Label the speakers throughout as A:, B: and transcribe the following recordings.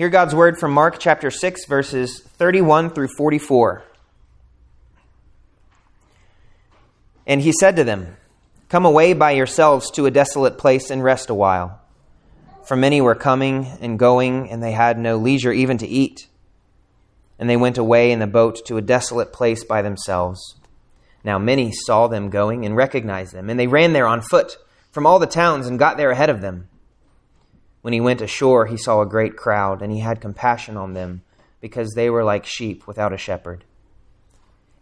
A: Hear God's word from Mark chapter 6, verses 31 through 44. And he said to them, Come away by yourselves to a desolate place and rest a while. For many were coming and going, and they had no leisure even to eat. And they went away in the boat to a desolate place by themselves. Now many saw them going and recognized them, and they ran there on foot from all the towns and got there ahead of them. When he went ashore, he saw a great crowd, and he had compassion on them, because they were like sheep without a shepherd.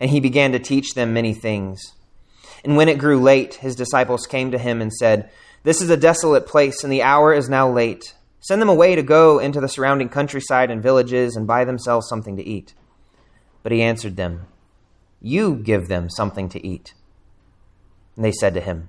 A: And he began to teach them many things. And when it grew late, his disciples came to him and said, This is a desolate place, and the hour is now late. Send them away to go into the surrounding countryside and villages and buy themselves something to eat. But he answered them, You give them something to eat. And they said to him,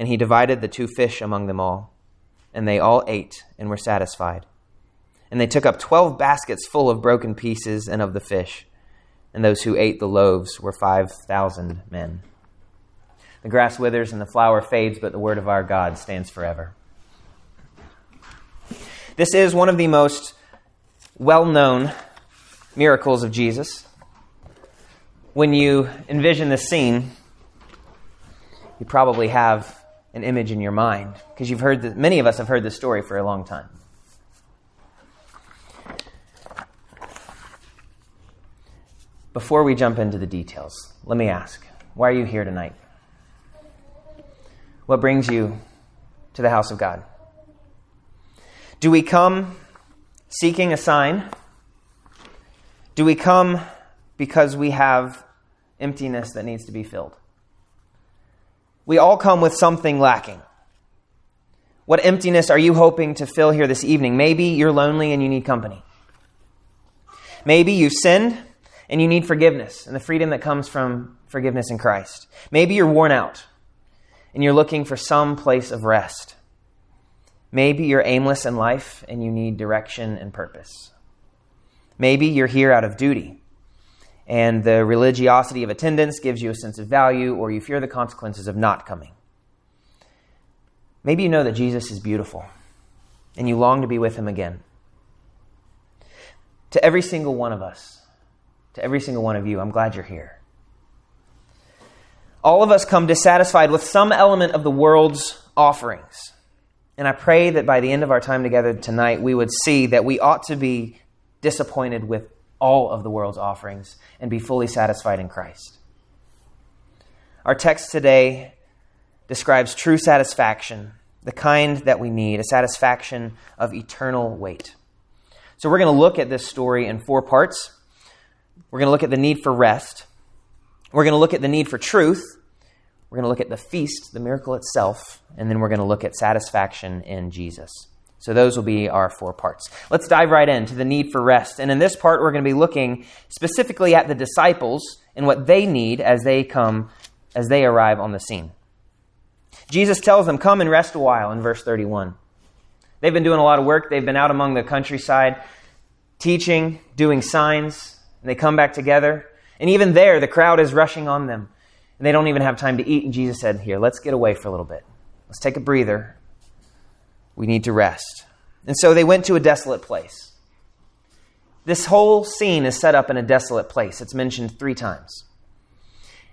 A: and he divided the two fish among them all. And they all ate and were satisfied. And they took up twelve baskets full of broken pieces and of the fish. And those who ate the loaves were five thousand men. The grass withers and the flower fades, but the word of our God stands forever. This is one of the most well known miracles of Jesus. When you envision this scene, you probably have an image in your mind because you've heard that many of us have heard this story for a long time. Before we jump into the details, let me ask why are you here tonight? What brings you to the house of God? Do we come seeking a sign? Do we come because we have emptiness that needs to be filled? We all come with something lacking. What emptiness are you hoping to fill here this evening? Maybe you're lonely and you need company. Maybe you've sinned and you need forgiveness and the freedom that comes from forgiveness in Christ. Maybe you're worn out and you're looking for some place of rest. Maybe you're aimless in life and you need direction and purpose. Maybe you're here out of duty and the religiosity of attendance gives you a sense of value, or you fear the consequences of not coming. Maybe you know that Jesus is beautiful and you long to be with him again. To every single one of us, to every single one of you, I'm glad you're here. All of us come dissatisfied with some element of the world's offerings. And I pray that by the end of our time together tonight, we would see that we ought to be disappointed with all of the world's offerings and be fully satisfied in Christ. Our text today describes true satisfaction, the kind that we need, a satisfaction of eternal weight. So we're going to look at this story in four parts. We're going to look at the need for rest. We're going to look at the need for truth. We're going to look at the feast, the miracle itself, and then we're going to look at satisfaction in Jesus. So those will be our four parts. Let's dive right into the need for rest. And in this part, we're going to be looking specifically at the disciples and what they need as they come, as they arrive on the scene. Jesus tells them, Come and rest a while in verse 31. They've been doing a lot of work. They've been out among the countryside, teaching, doing signs, and they come back together. And even there, the crowd is rushing on them. And they don't even have time to eat. And Jesus said, Here, let's get away for a little bit. Let's take a breather we need to rest. And so they went to a desolate place. This whole scene is set up in a desolate place. It's mentioned three times.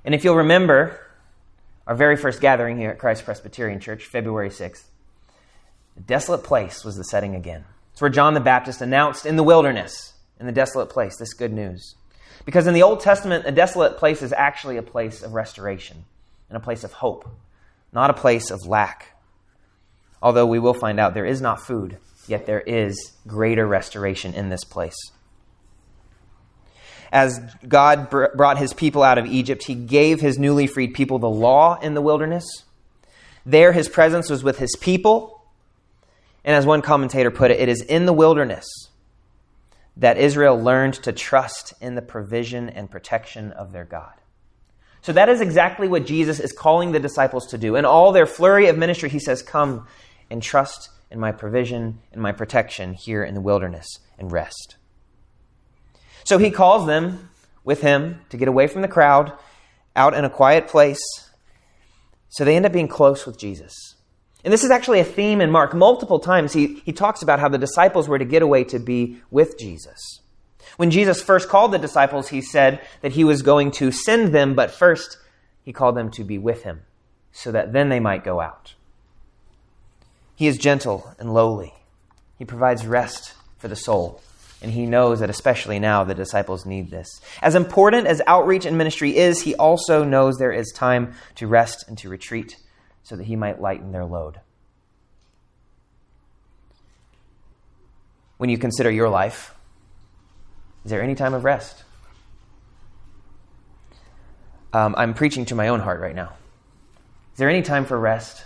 A: And if you'll remember, our very first gathering here at Christ Presbyterian Church, February 6th, a desolate place was the setting again. It's where John the Baptist announced in the wilderness, in the desolate place, this good news. Because in the Old Testament, a desolate place is actually a place of restoration and a place of hope, not a place of lack. Although we will find out there is not food, yet there is greater restoration in this place. As God br- brought his people out of Egypt, he gave his newly freed people the law in the wilderness. There, his presence was with his people. And as one commentator put it, it is in the wilderness that Israel learned to trust in the provision and protection of their God. So that is exactly what Jesus is calling the disciples to do. In all their flurry of ministry, he says, Come and trust in my provision and my protection here in the wilderness and rest. So he calls them with him to get away from the crowd, out in a quiet place. So they end up being close with Jesus. And this is actually a theme in Mark. Multiple times he, he talks about how the disciples were to get away to be with Jesus. When Jesus first called the disciples, he said that he was going to send them, but first he called them to be with him, so that then they might go out. He is gentle and lowly. He provides rest for the soul. And he knows that especially now the disciples need this. As important as outreach and ministry is, he also knows there is time to rest and to retreat so that he might lighten their load. When you consider your life, is there any time of rest? Um, I'm preaching to my own heart right now. Is there any time for rest?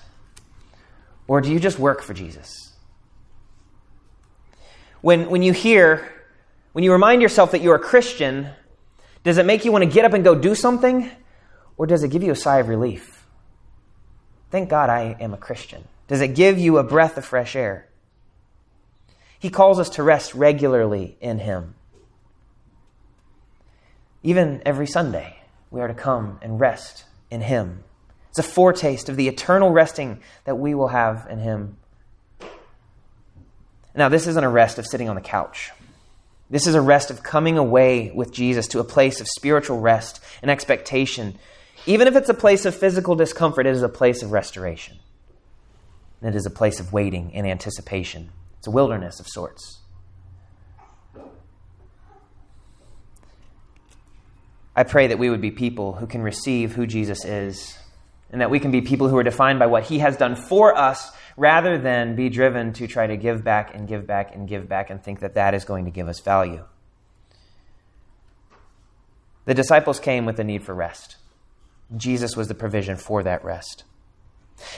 A: Or do you just work for Jesus? When, when you hear, when you remind yourself that you're a Christian, does it make you want to get up and go do something? Or does it give you a sigh of relief? Thank God I am a Christian. Does it give you a breath of fresh air? He calls us to rest regularly in Him. Even every Sunday, we are to come and rest in Him. It's a foretaste of the eternal resting that we will have in Him now, this isn't a rest of sitting on the couch. This is a rest of coming away with Jesus to a place of spiritual rest and expectation. Even if it's a place of physical discomfort, it is a place of restoration. It is a place of waiting and anticipation. It's a wilderness of sorts. I pray that we would be people who can receive who Jesus is, and that we can be people who are defined by what he has done for us rather than be driven to try to give back and give back and give back and think that that is going to give us value. The disciples came with the need for rest. Jesus was the provision for that rest.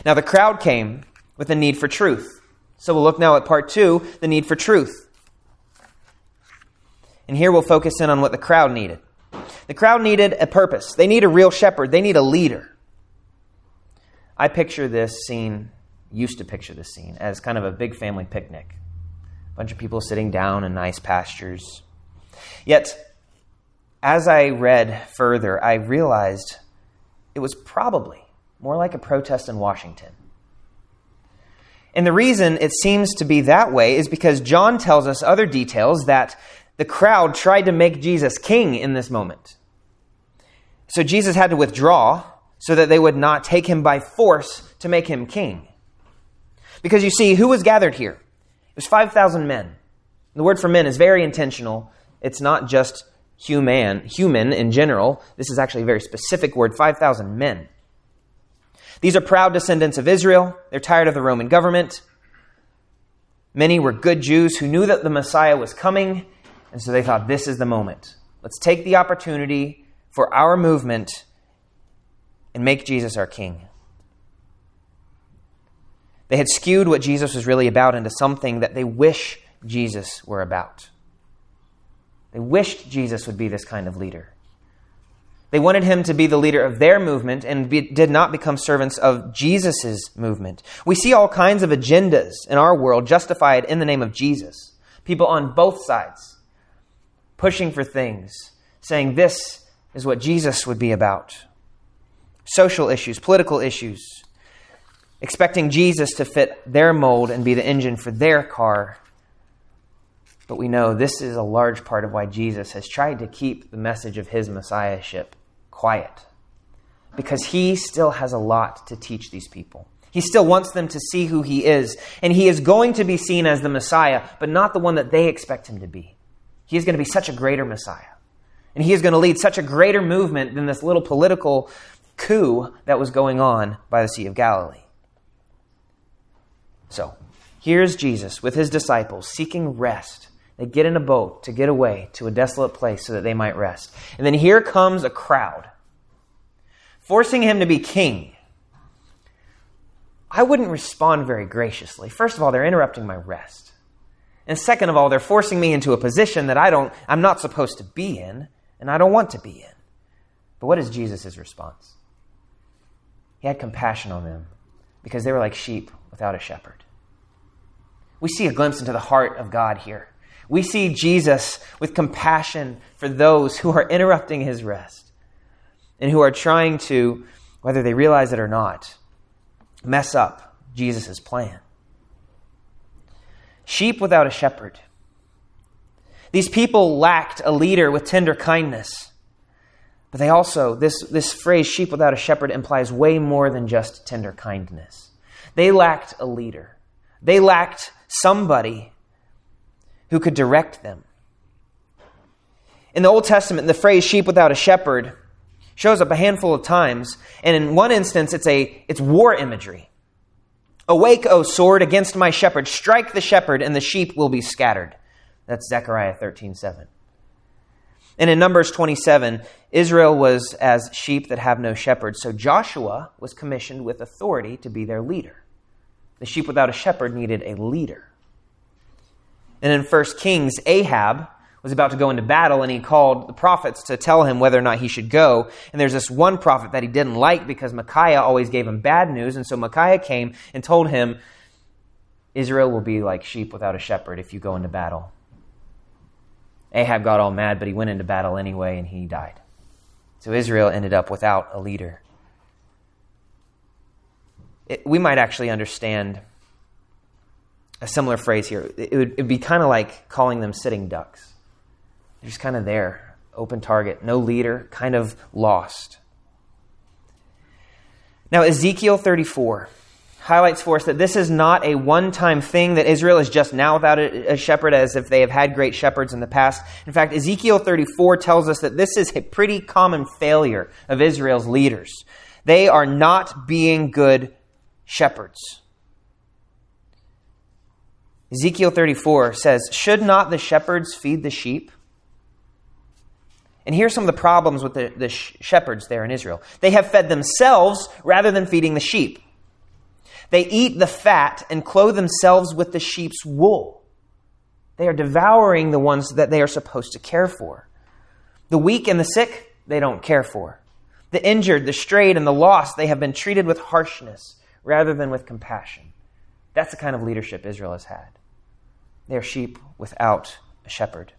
A: Now, the crowd came with the need for truth. So we'll look now at part two the need for truth. And here we'll focus in on what the crowd needed. The crowd needed a purpose, they need a real shepherd, they need a leader. I picture this scene used to picture this scene as kind of a big family picnic. A bunch of people sitting down in nice pastures. Yet, as I read further, I realized it was probably more like a protest in Washington. And the reason it seems to be that way is because John tells us other details that the crowd tried to make Jesus king in this moment. So Jesus had to withdraw so that they would not take him by force to make him king. Because you see, who was gathered here? It was 5,000 men. The word for men is very intentional. It's not just human, human in general. This is actually a very specific word 5,000 men. These are proud descendants of Israel. They're tired of the Roman government. Many were good Jews who knew that the Messiah was coming, and so they thought, this is the moment. Let's take the opportunity for our movement and make Jesus our king. They had skewed what Jesus was really about into something that they wish Jesus were about. They wished Jesus would be this kind of leader. They wanted him to be the leader of their movement and be, did not become servants of Jesus' movement. We see all kinds of agendas in our world justified in the name of Jesus. People on both sides pushing for things, saying this is what Jesus would be about. Social issues, political issues, expecting Jesus to fit their mold and be the engine for their car. But we know this is a large part of why Jesus has tried to keep the message of his messiahship quiet. Because he still has a lot to teach these people. He still wants them to see who he is. And he is going to be seen as the Messiah, but not the one that they expect him to be. He is going to be such a greater Messiah. And he is going to lead such a greater movement than this little political coup that was going on by the Sea of Galilee. So, here's Jesus with his disciples seeking rest. They get in a boat to get away to a desolate place so that they might rest. And then here comes a crowd, forcing him to be king. I wouldn't respond very graciously. First of all, they're interrupting my rest. And second of all, they're forcing me into a position that I don't, I'm not supposed to be in, and I don't want to be in. But what is Jesus' response? He had compassion on them because they were like sheep without a shepherd. We see a glimpse into the heart of God here. We see Jesus with compassion for those who are interrupting his rest and who are trying to, whether they realize it or not, mess up Jesus' plan. Sheep without a shepherd. These people lacked a leader with tender kindness. But they also, this, this phrase, sheep without a shepherd, implies way more than just tender kindness. They lacked a leader, they lacked somebody who could direct them. In the Old Testament, the phrase sheep without a shepherd shows up a handful of times, and in one instance, it's, a, it's war imagery. Awake, O sword, against my shepherd. Strike the shepherd, and the sheep will be scattered. That's Zechariah 13 7. And in Numbers 27, Israel was as sheep that have no shepherd. So Joshua was commissioned with authority to be their leader. The sheep without a shepherd needed a leader. And in 1 Kings, Ahab was about to go into battle and he called the prophets to tell him whether or not he should go. And there's this one prophet that he didn't like because Micaiah always gave him bad news. And so Micaiah came and told him, Israel will be like sheep without a shepherd if you go into battle. Ahab got all mad, but he went into battle anyway and he died. So Israel ended up without a leader. It, we might actually understand a similar phrase here. It would be kind of like calling them sitting ducks. They're just kind of there, open target, no leader, kind of lost. Now, Ezekiel 34 highlights for us that this is not a one time thing, that Israel is just now without a, shepherd as if they have had great shepherds in the past. In fact, Ezekiel 34 tells us that this is a pretty common failure of Israel's leaders. They are not being good shepherds. Ezekiel 34 says, Should not the shepherds feed the sheep? And here's some of the problems with the, the shepherds there in Israel. They have fed themselves rather than feeding the sheep. They eat the fat and clothe themselves with the sheep's wool. They are devouring the ones that they are supposed to care for. The weak and the sick, they don't care for. The injured, the strayed, and the lost, they have been treated with harshness rather than with compassion. That's the kind of leadership Israel has had. They are sheep without a shepherd.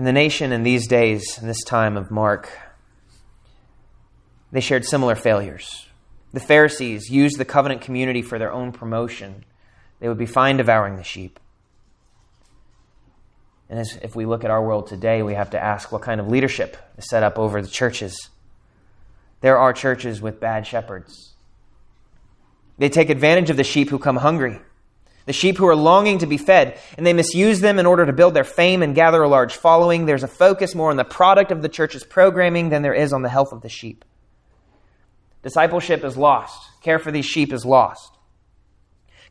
A: And the nation in these days, in this time of Mark, they shared similar failures. The Pharisees used the covenant community for their own promotion. They would be fine devouring the sheep. And as, if we look at our world today, we have to ask what kind of leadership is set up over the churches. There are churches with bad shepherds. They take advantage of the sheep who come hungry the sheep who are longing to be fed, and they misuse them in order to build their fame and gather a large following. There's a focus more on the product of the church's programming than there is on the health of the sheep. Discipleship is lost. Care for these sheep is lost.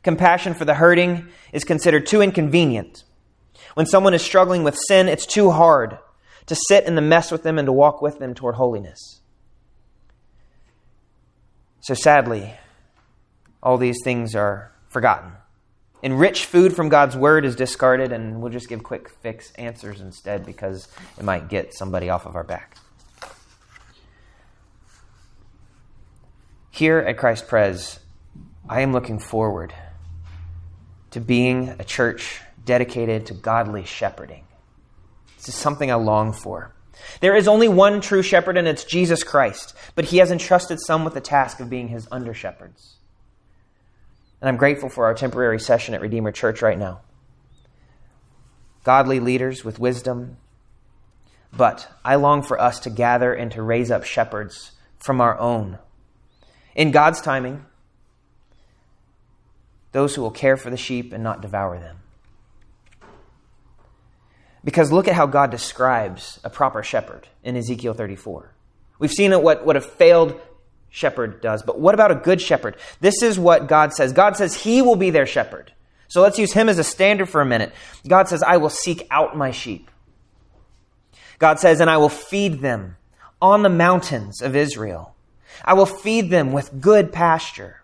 A: Compassion for the hurting is considered too inconvenient. When someone is struggling with sin, it's too hard to sit in the mess with them and to walk with them toward holiness. So sadly, all these things are forgotten. And rich food from God's word is discarded, and we'll just give quick fix answers instead because it might get somebody off of our back. Here at Christ Pres, I am looking forward to being a church dedicated to godly shepherding. This is something I long for. There is only one true shepherd, and it's Jesus Christ, but he has entrusted some with the task of being his under shepherds. And I'm grateful for our temporary session at Redeemer Church right now. Godly leaders with wisdom. But I long for us to gather and to raise up shepherds from our own. In God's timing, those who will care for the sheep and not devour them. Because look at how God describes a proper shepherd in Ezekiel 34. We've seen what, what a failed shepherd does. But what about a good shepherd? This is what God says. God says he will be their shepherd. So let's use him as a standard for a minute. God says, I will seek out my sheep. God says, and I will feed them on the mountains of Israel. I will feed them with good pasture.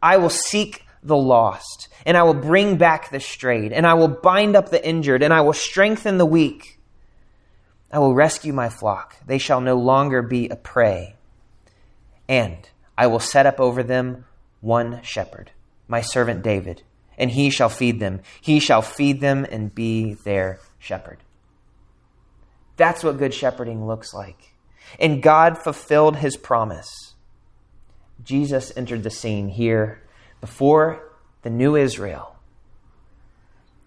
A: I will seek the lost, and I will bring back the strayed, and I will bind up the injured, and I will strengthen the weak. I will rescue my flock. They shall no longer be a prey. And I will set up over them one shepherd, my servant David, and he shall feed them. He shall feed them and be their shepherd. That's what good shepherding looks like. And God fulfilled his promise. Jesus entered the scene here before the new Israel,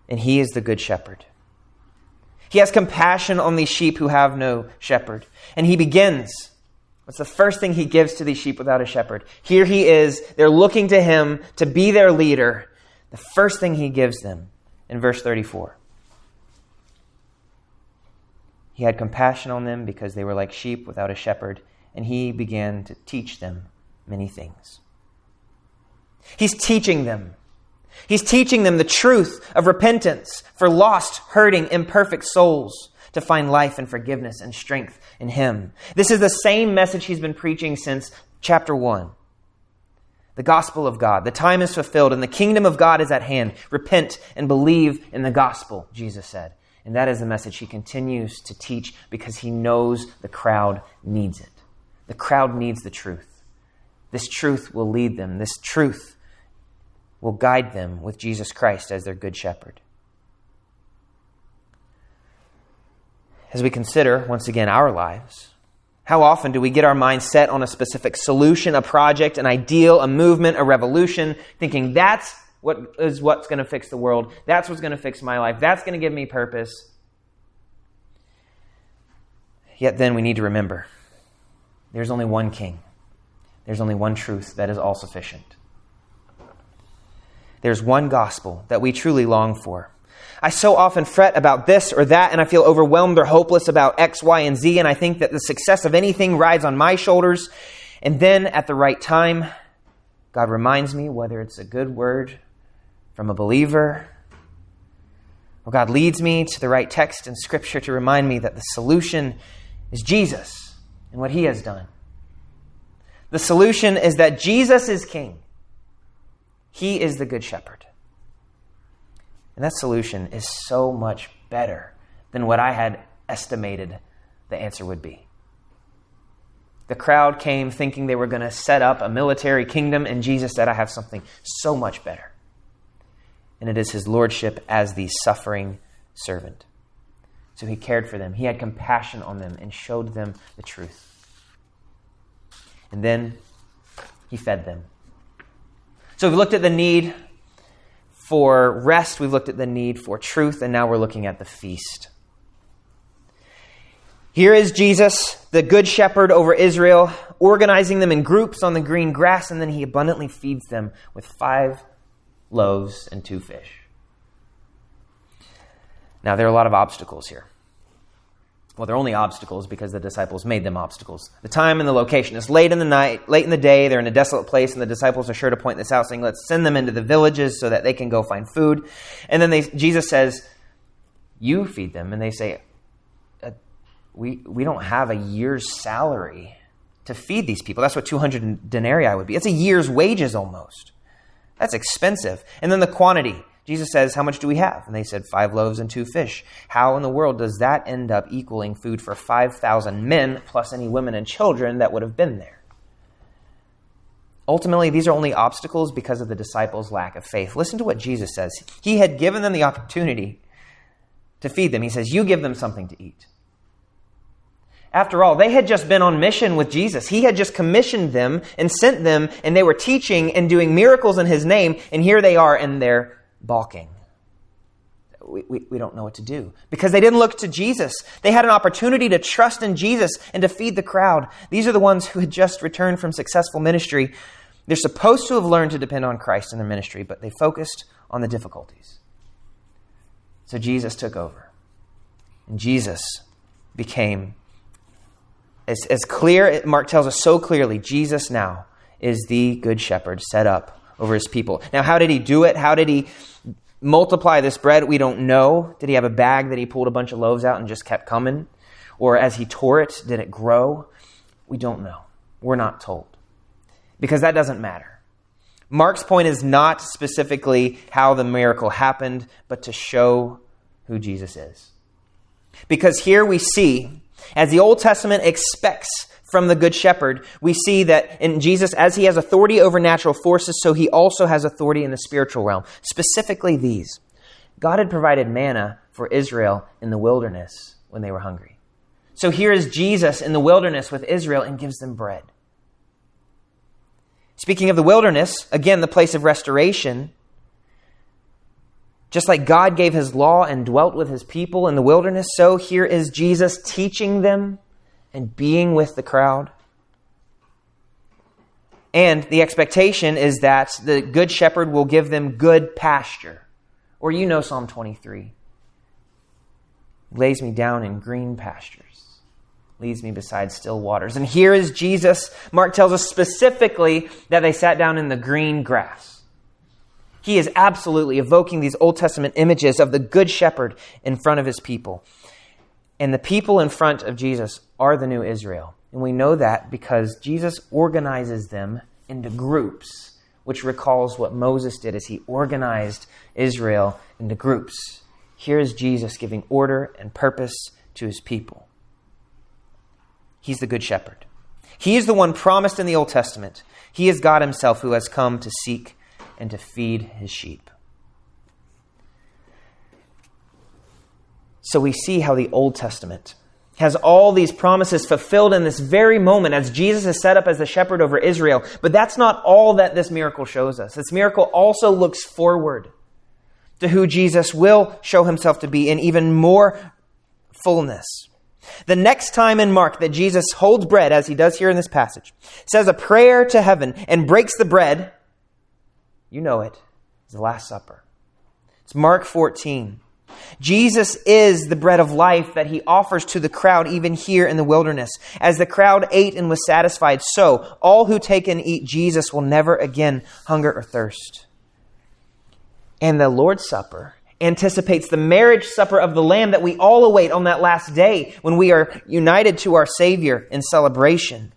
A: and he is the good shepherd. He has compassion on these sheep who have no shepherd. And he begins. What's the first thing he gives to these sheep without a shepherd? Here he is. They're looking to him to be their leader. The first thing he gives them in verse 34. He had compassion on them because they were like sheep without a shepherd, and he began to teach them many things. He's teaching them He's teaching them the truth of repentance for lost, hurting, imperfect souls to find life and forgiveness and strength in Him. This is the same message He's been preaching since chapter 1. The gospel of God. The time is fulfilled and the kingdom of God is at hand. Repent and believe in the gospel, Jesus said. And that is the message he continues to teach because he knows the crowd needs it. The crowd needs the truth. This truth will lead them. This truth will guide them with Jesus Christ as their good shepherd. As we consider, once again, our lives, how often do we get our minds set on a specific solution, a project, an ideal, a movement, a revolution, thinking that's what is what's going to fix the world, that's what's going to fix my life, that's going to give me purpose? Yet then we need to remember there's only one king. There's only one truth that is all sufficient there's one gospel that we truly long for. I so often fret about this or that, and I feel overwhelmed or hopeless about X, Y, and Z, and I think that the success of anything rides on my shoulders. And then at the right time, God reminds me, whether it's a good word from a believer, or God leads me to the right text in Scripture to remind me that the solution is Jesus and what He has done. The solution is that Jesus is King. He is the Good Shepherd. And that solution is so much better than what I had estimated the answer would be. The crowd came thinking they were going to set up a military kingdom, and Jesus said, I have something so much better. And it is his lordship as the suffering servant. So he cared for them, he had compassion on them, and showed them the truth. And then he fed them. So we've looked at the need for rest, we've looked at the need for truth, and now we're looking at the feast. Here is Jesus, the good shepherd over Israel, organizing them in groups on the green grass, and then he abundantly feeds them with five loaves and two fish. Now, there are a lot of obstacles here. Well, they're only obstacles because the disciples made them obstacles. The time and the location is late in the night, late in the day. They're in a desolate place, and the disciples are sure to point this out, saying, "Let's send them into the villages so that they can go find food." And then they, Jesus says, "You feed them," and they say, uh, "We we don't have a year's salary to feed these people. That's what 200 denarii would be. It's a year's wages almost. That's expensive." And then the quantity. Jesus says, How much do we have? And they said, Five loaves and two fish. How in the world does that end up equaling food for 5,000 men plus any women and children that would have been there? Ultimately, these are only obstacles because of the disciples' lack of faith. Listen to what Jesus says. He had given them the opportunity to feed them. He says, You give them something to eat. After all, they had just been on mission with Jesus. He had just commissioned them and sent them, and they were teaching and doing miracles in His name, and here they are, and they're balking. We, we, we, don't know what to do because they didn't look to Jesus. They had an opportunity to trust in Jesus and to feed the crowd. These are the ones who had just returned from successful ministry. They're supposed to have learned to depend on Christ in their ministry, but they focused on the difficulties. So Jesus took over. And Jesus became, as, as clear, Mark tells us so clearly, Jesus now is the good shepherd set up over his people. Now, how did he do it? How did he multiply this bread? We don't know. Did he have a bag that he pulled a bunch of loaves out and just kept coming? Or as he tore it, did it grow? We don't know. We're not told. Because that doesn't matter. Mark's point is not specifically how the miracle happened, but to show who Jesus is. Because here we see, as the Old Testament expects from the Good Shepherd, we see that in Jesus, as he has authority over natural forces, so he also has authority in the spiritual realm. Specifically, these God had provided manna for Israel in the wilderness when they were hungry. So here is Jesus in the wilderness with Israel and gives them bread. Speaking of the wilderness, again, the place of restoration, just like God gave his law and dwelt with his people in the wilderness, so here is Jesus teaching them and being with the crowd. And the expectation is that the good shepherd will give them good pasture. Or you know Psalm 23 lays me down in green pastures, leads me beside still waters. And here is Jesus. Mark tells us specifically that they sat down in the green grass. He is absolutely evoking these Old Testament images of the Good Shepherd in front of his people. And the people in front of Jesus are the new Israel. And we know that because Jesus organizes them into groups which recalls what Moses did as he organized Israel into groups. Here is Jesus giving order and purpose to his people. He's the Good Shepherd. He is the one promised in the Old Testament. He is God himself who has come to seek and to feed his sheep. So we see how the Old Testament has all these promises fulfilled in this very moment as Jesus is set up as the shepherd over Israel. But that's not all that this miracle shows us. This miracle also looks forward to who Jesus will show himself to be in even more fullness. The next time in Mark that Jesus holds bread, as he does here in this passage, says a prayer to heaven and breaks the bread, you know it, it's the Last Supper. It's Mark 14. Jesus is the bread of life that he offers to the crowd even here in the wilderness. As the crowd ate and was satisfied, so all who take and eat Jesus will never again hunger or thirst. And the Lord's Supper anticipates the marriage supper of the Lamb that we all await on that last day when we are united to our Savior in celebration.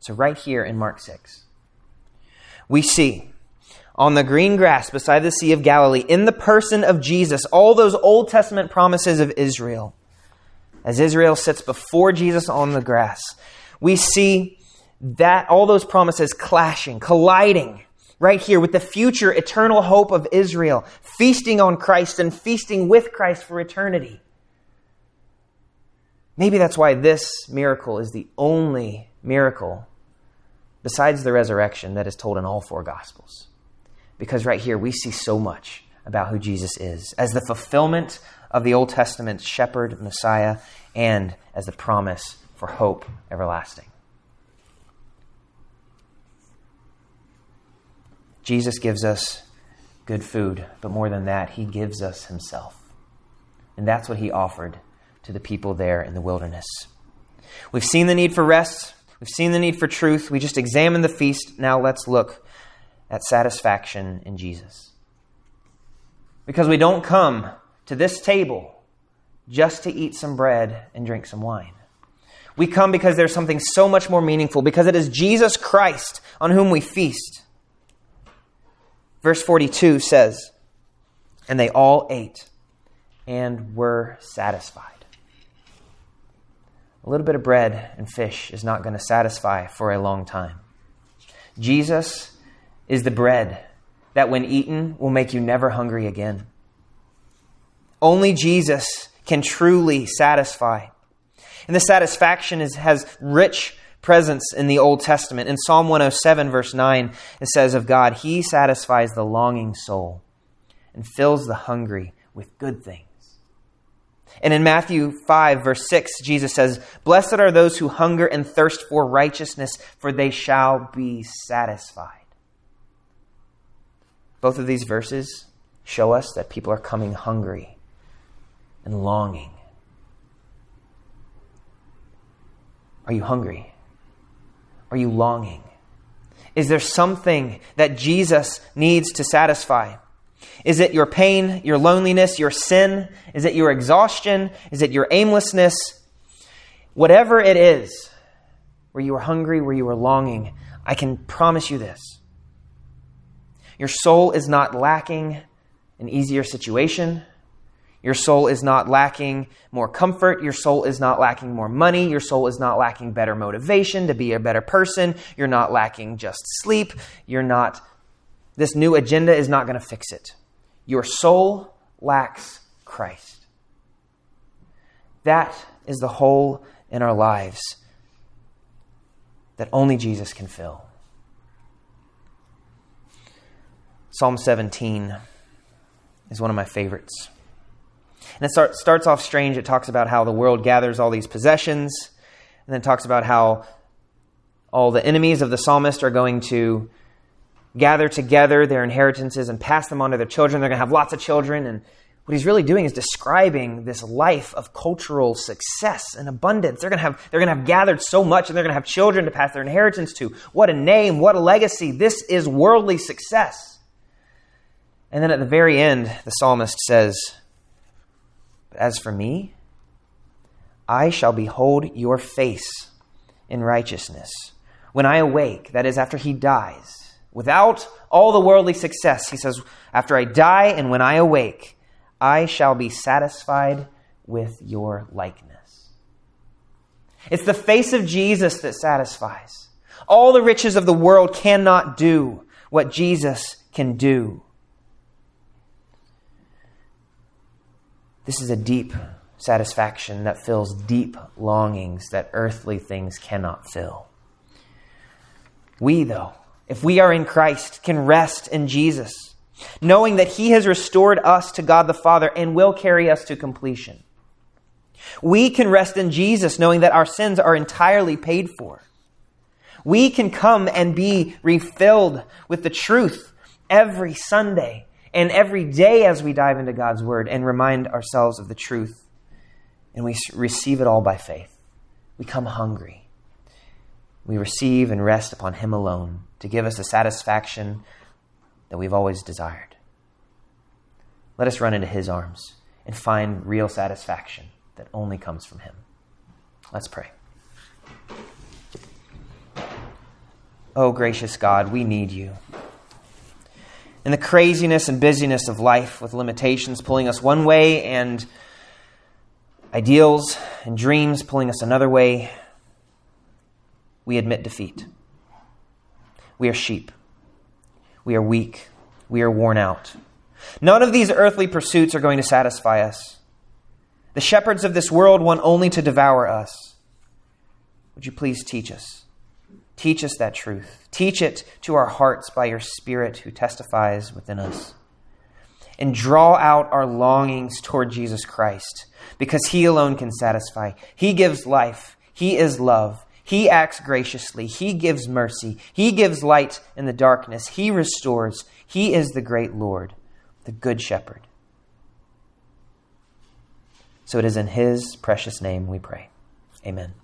A: So, right here in Mark 6, we see on the green grass beside the Sea of Galilee, in the person of Jesus, all those Old Testament promises of Israel. As Israel sits before Jesus on the grass, we see that all those promises clashing, colliding right here with the future eternal hope of Israel, feasting on Christ and feasting with Christ for eternity. Maybe that's why this miracle is the only miracle besides the resurrection that is told in all four Gospels because right here we see so much about who Jesus is as the fulfillment of the Old Testament shepherd, Messiah, and as the promise for hope everlasting. Jesus gives us good food, but more than that, he gives us himself. And that's what he offered to the people there in the wilderness. We've seen the need for rest, we've seen the need for truth. We just examined the feast. Now let's look at satisfaction in Jesus. Because we don't come to this table just to eat some bread and drink some wine. We come because there's something so much more meaningful, because it is Jesus Christ on whom we feast. Verse 42 says, And they all ate and were satisfied. A little bit of bread and fish is not going to satisfy for a long time. Jesus is the bread that, when eaten, will make you never hungry again. Only Jesus can truly satisfy. And the satisfaction is, has rich presence in the Old Testament. In Psalm 107, verse 9, it says of God, He satisfies the longing soul and fills the hungry with good things. And in Matthew 5, verse 6, Jesus says, Blessed are those who hunger and thirst for righteousness, for they shall be satisfied. Both of these verses show us that people are coming hungry and longing. Are you hungry? Are you longing? Is there something that Jesus needs to satisfy? Is it your pain, your loneliness, your sin? Is it your exhaustion? Is it your aimlessness? Whatever it is, where you are hungry, where you are longing, I can promise you this. Your soul is not lacking an easier situation. Your soul is not lacking more comfort. Your soul is not lacking more money. Your soul is not lacking better motivation to be a better person. You're not lacking just sleep. You're not, this new agenda is not going to fix it. Your soul lacks Christ. That is the hole in our lives that only Jesus can fill. Psalm 17 is one of my favorites. And it start, starts off strange. It talks about how the world gathers all these possessions, and then talks about how all the enemies of the psalmist are going to gather together their inheritances and pass them on to their children. They're going to have lots of children. And what he's really doing is describing this life of cultural success and abundance. They're going to have, they're going to have gathered so much and they're going to have children to pass their inheritance to. What a name, what a legacy. This is worldly success. And then at the very end, the psalmist says, as for me, I shall behold your face in righteousness. When I awake, that is, after he dies, without all the worldly success, he says, After I die and when I awake, I shall be satisfied with your likeness. It's the face of Jesus that satisfies. All the riches of the world cannot do what Jesus can do. This is a deep satisfaction that fills deep longings that earthly things cannot fill. We, though, if we are in Christ, can rest in Jesus, knowing that He has restored us to God the Father and will carry us to completion. We can rest in Jesus, knowing that our sins are entirely paid for. We can come and be refilled with the truth every Sunday and every day as we dive into God's Word and remind ourselves of the truth, and we receive it all by faith, we come hungry. We receive and rest upon Him alone to give us the satisfaction that we've always desired. Let us run into His arms and find real satisfaction that only comes from Him. Let's pray. Oh, gracious God, we need you in the craziness and busyness of life with limitations pulling us one way and ideals and dreams pulling us another way, we admit defeat. We are sheep. We are weak. We are worn out. None of these earthly pursuits are going to satisfy us. The shepherds of this world want only to devour us. Would you please teach us? Teach us that truth. Teach it to our hearts by your Spirit who testifies within us. And draw out our longings toward Jesus Christ because He alone can satisfy. He gives life, He is love. He acts graciously. He gives mercy. He gives light in the darkness. He restores. He is the great Lord, the good shepherd. So it is in His precious name we pray. Amen.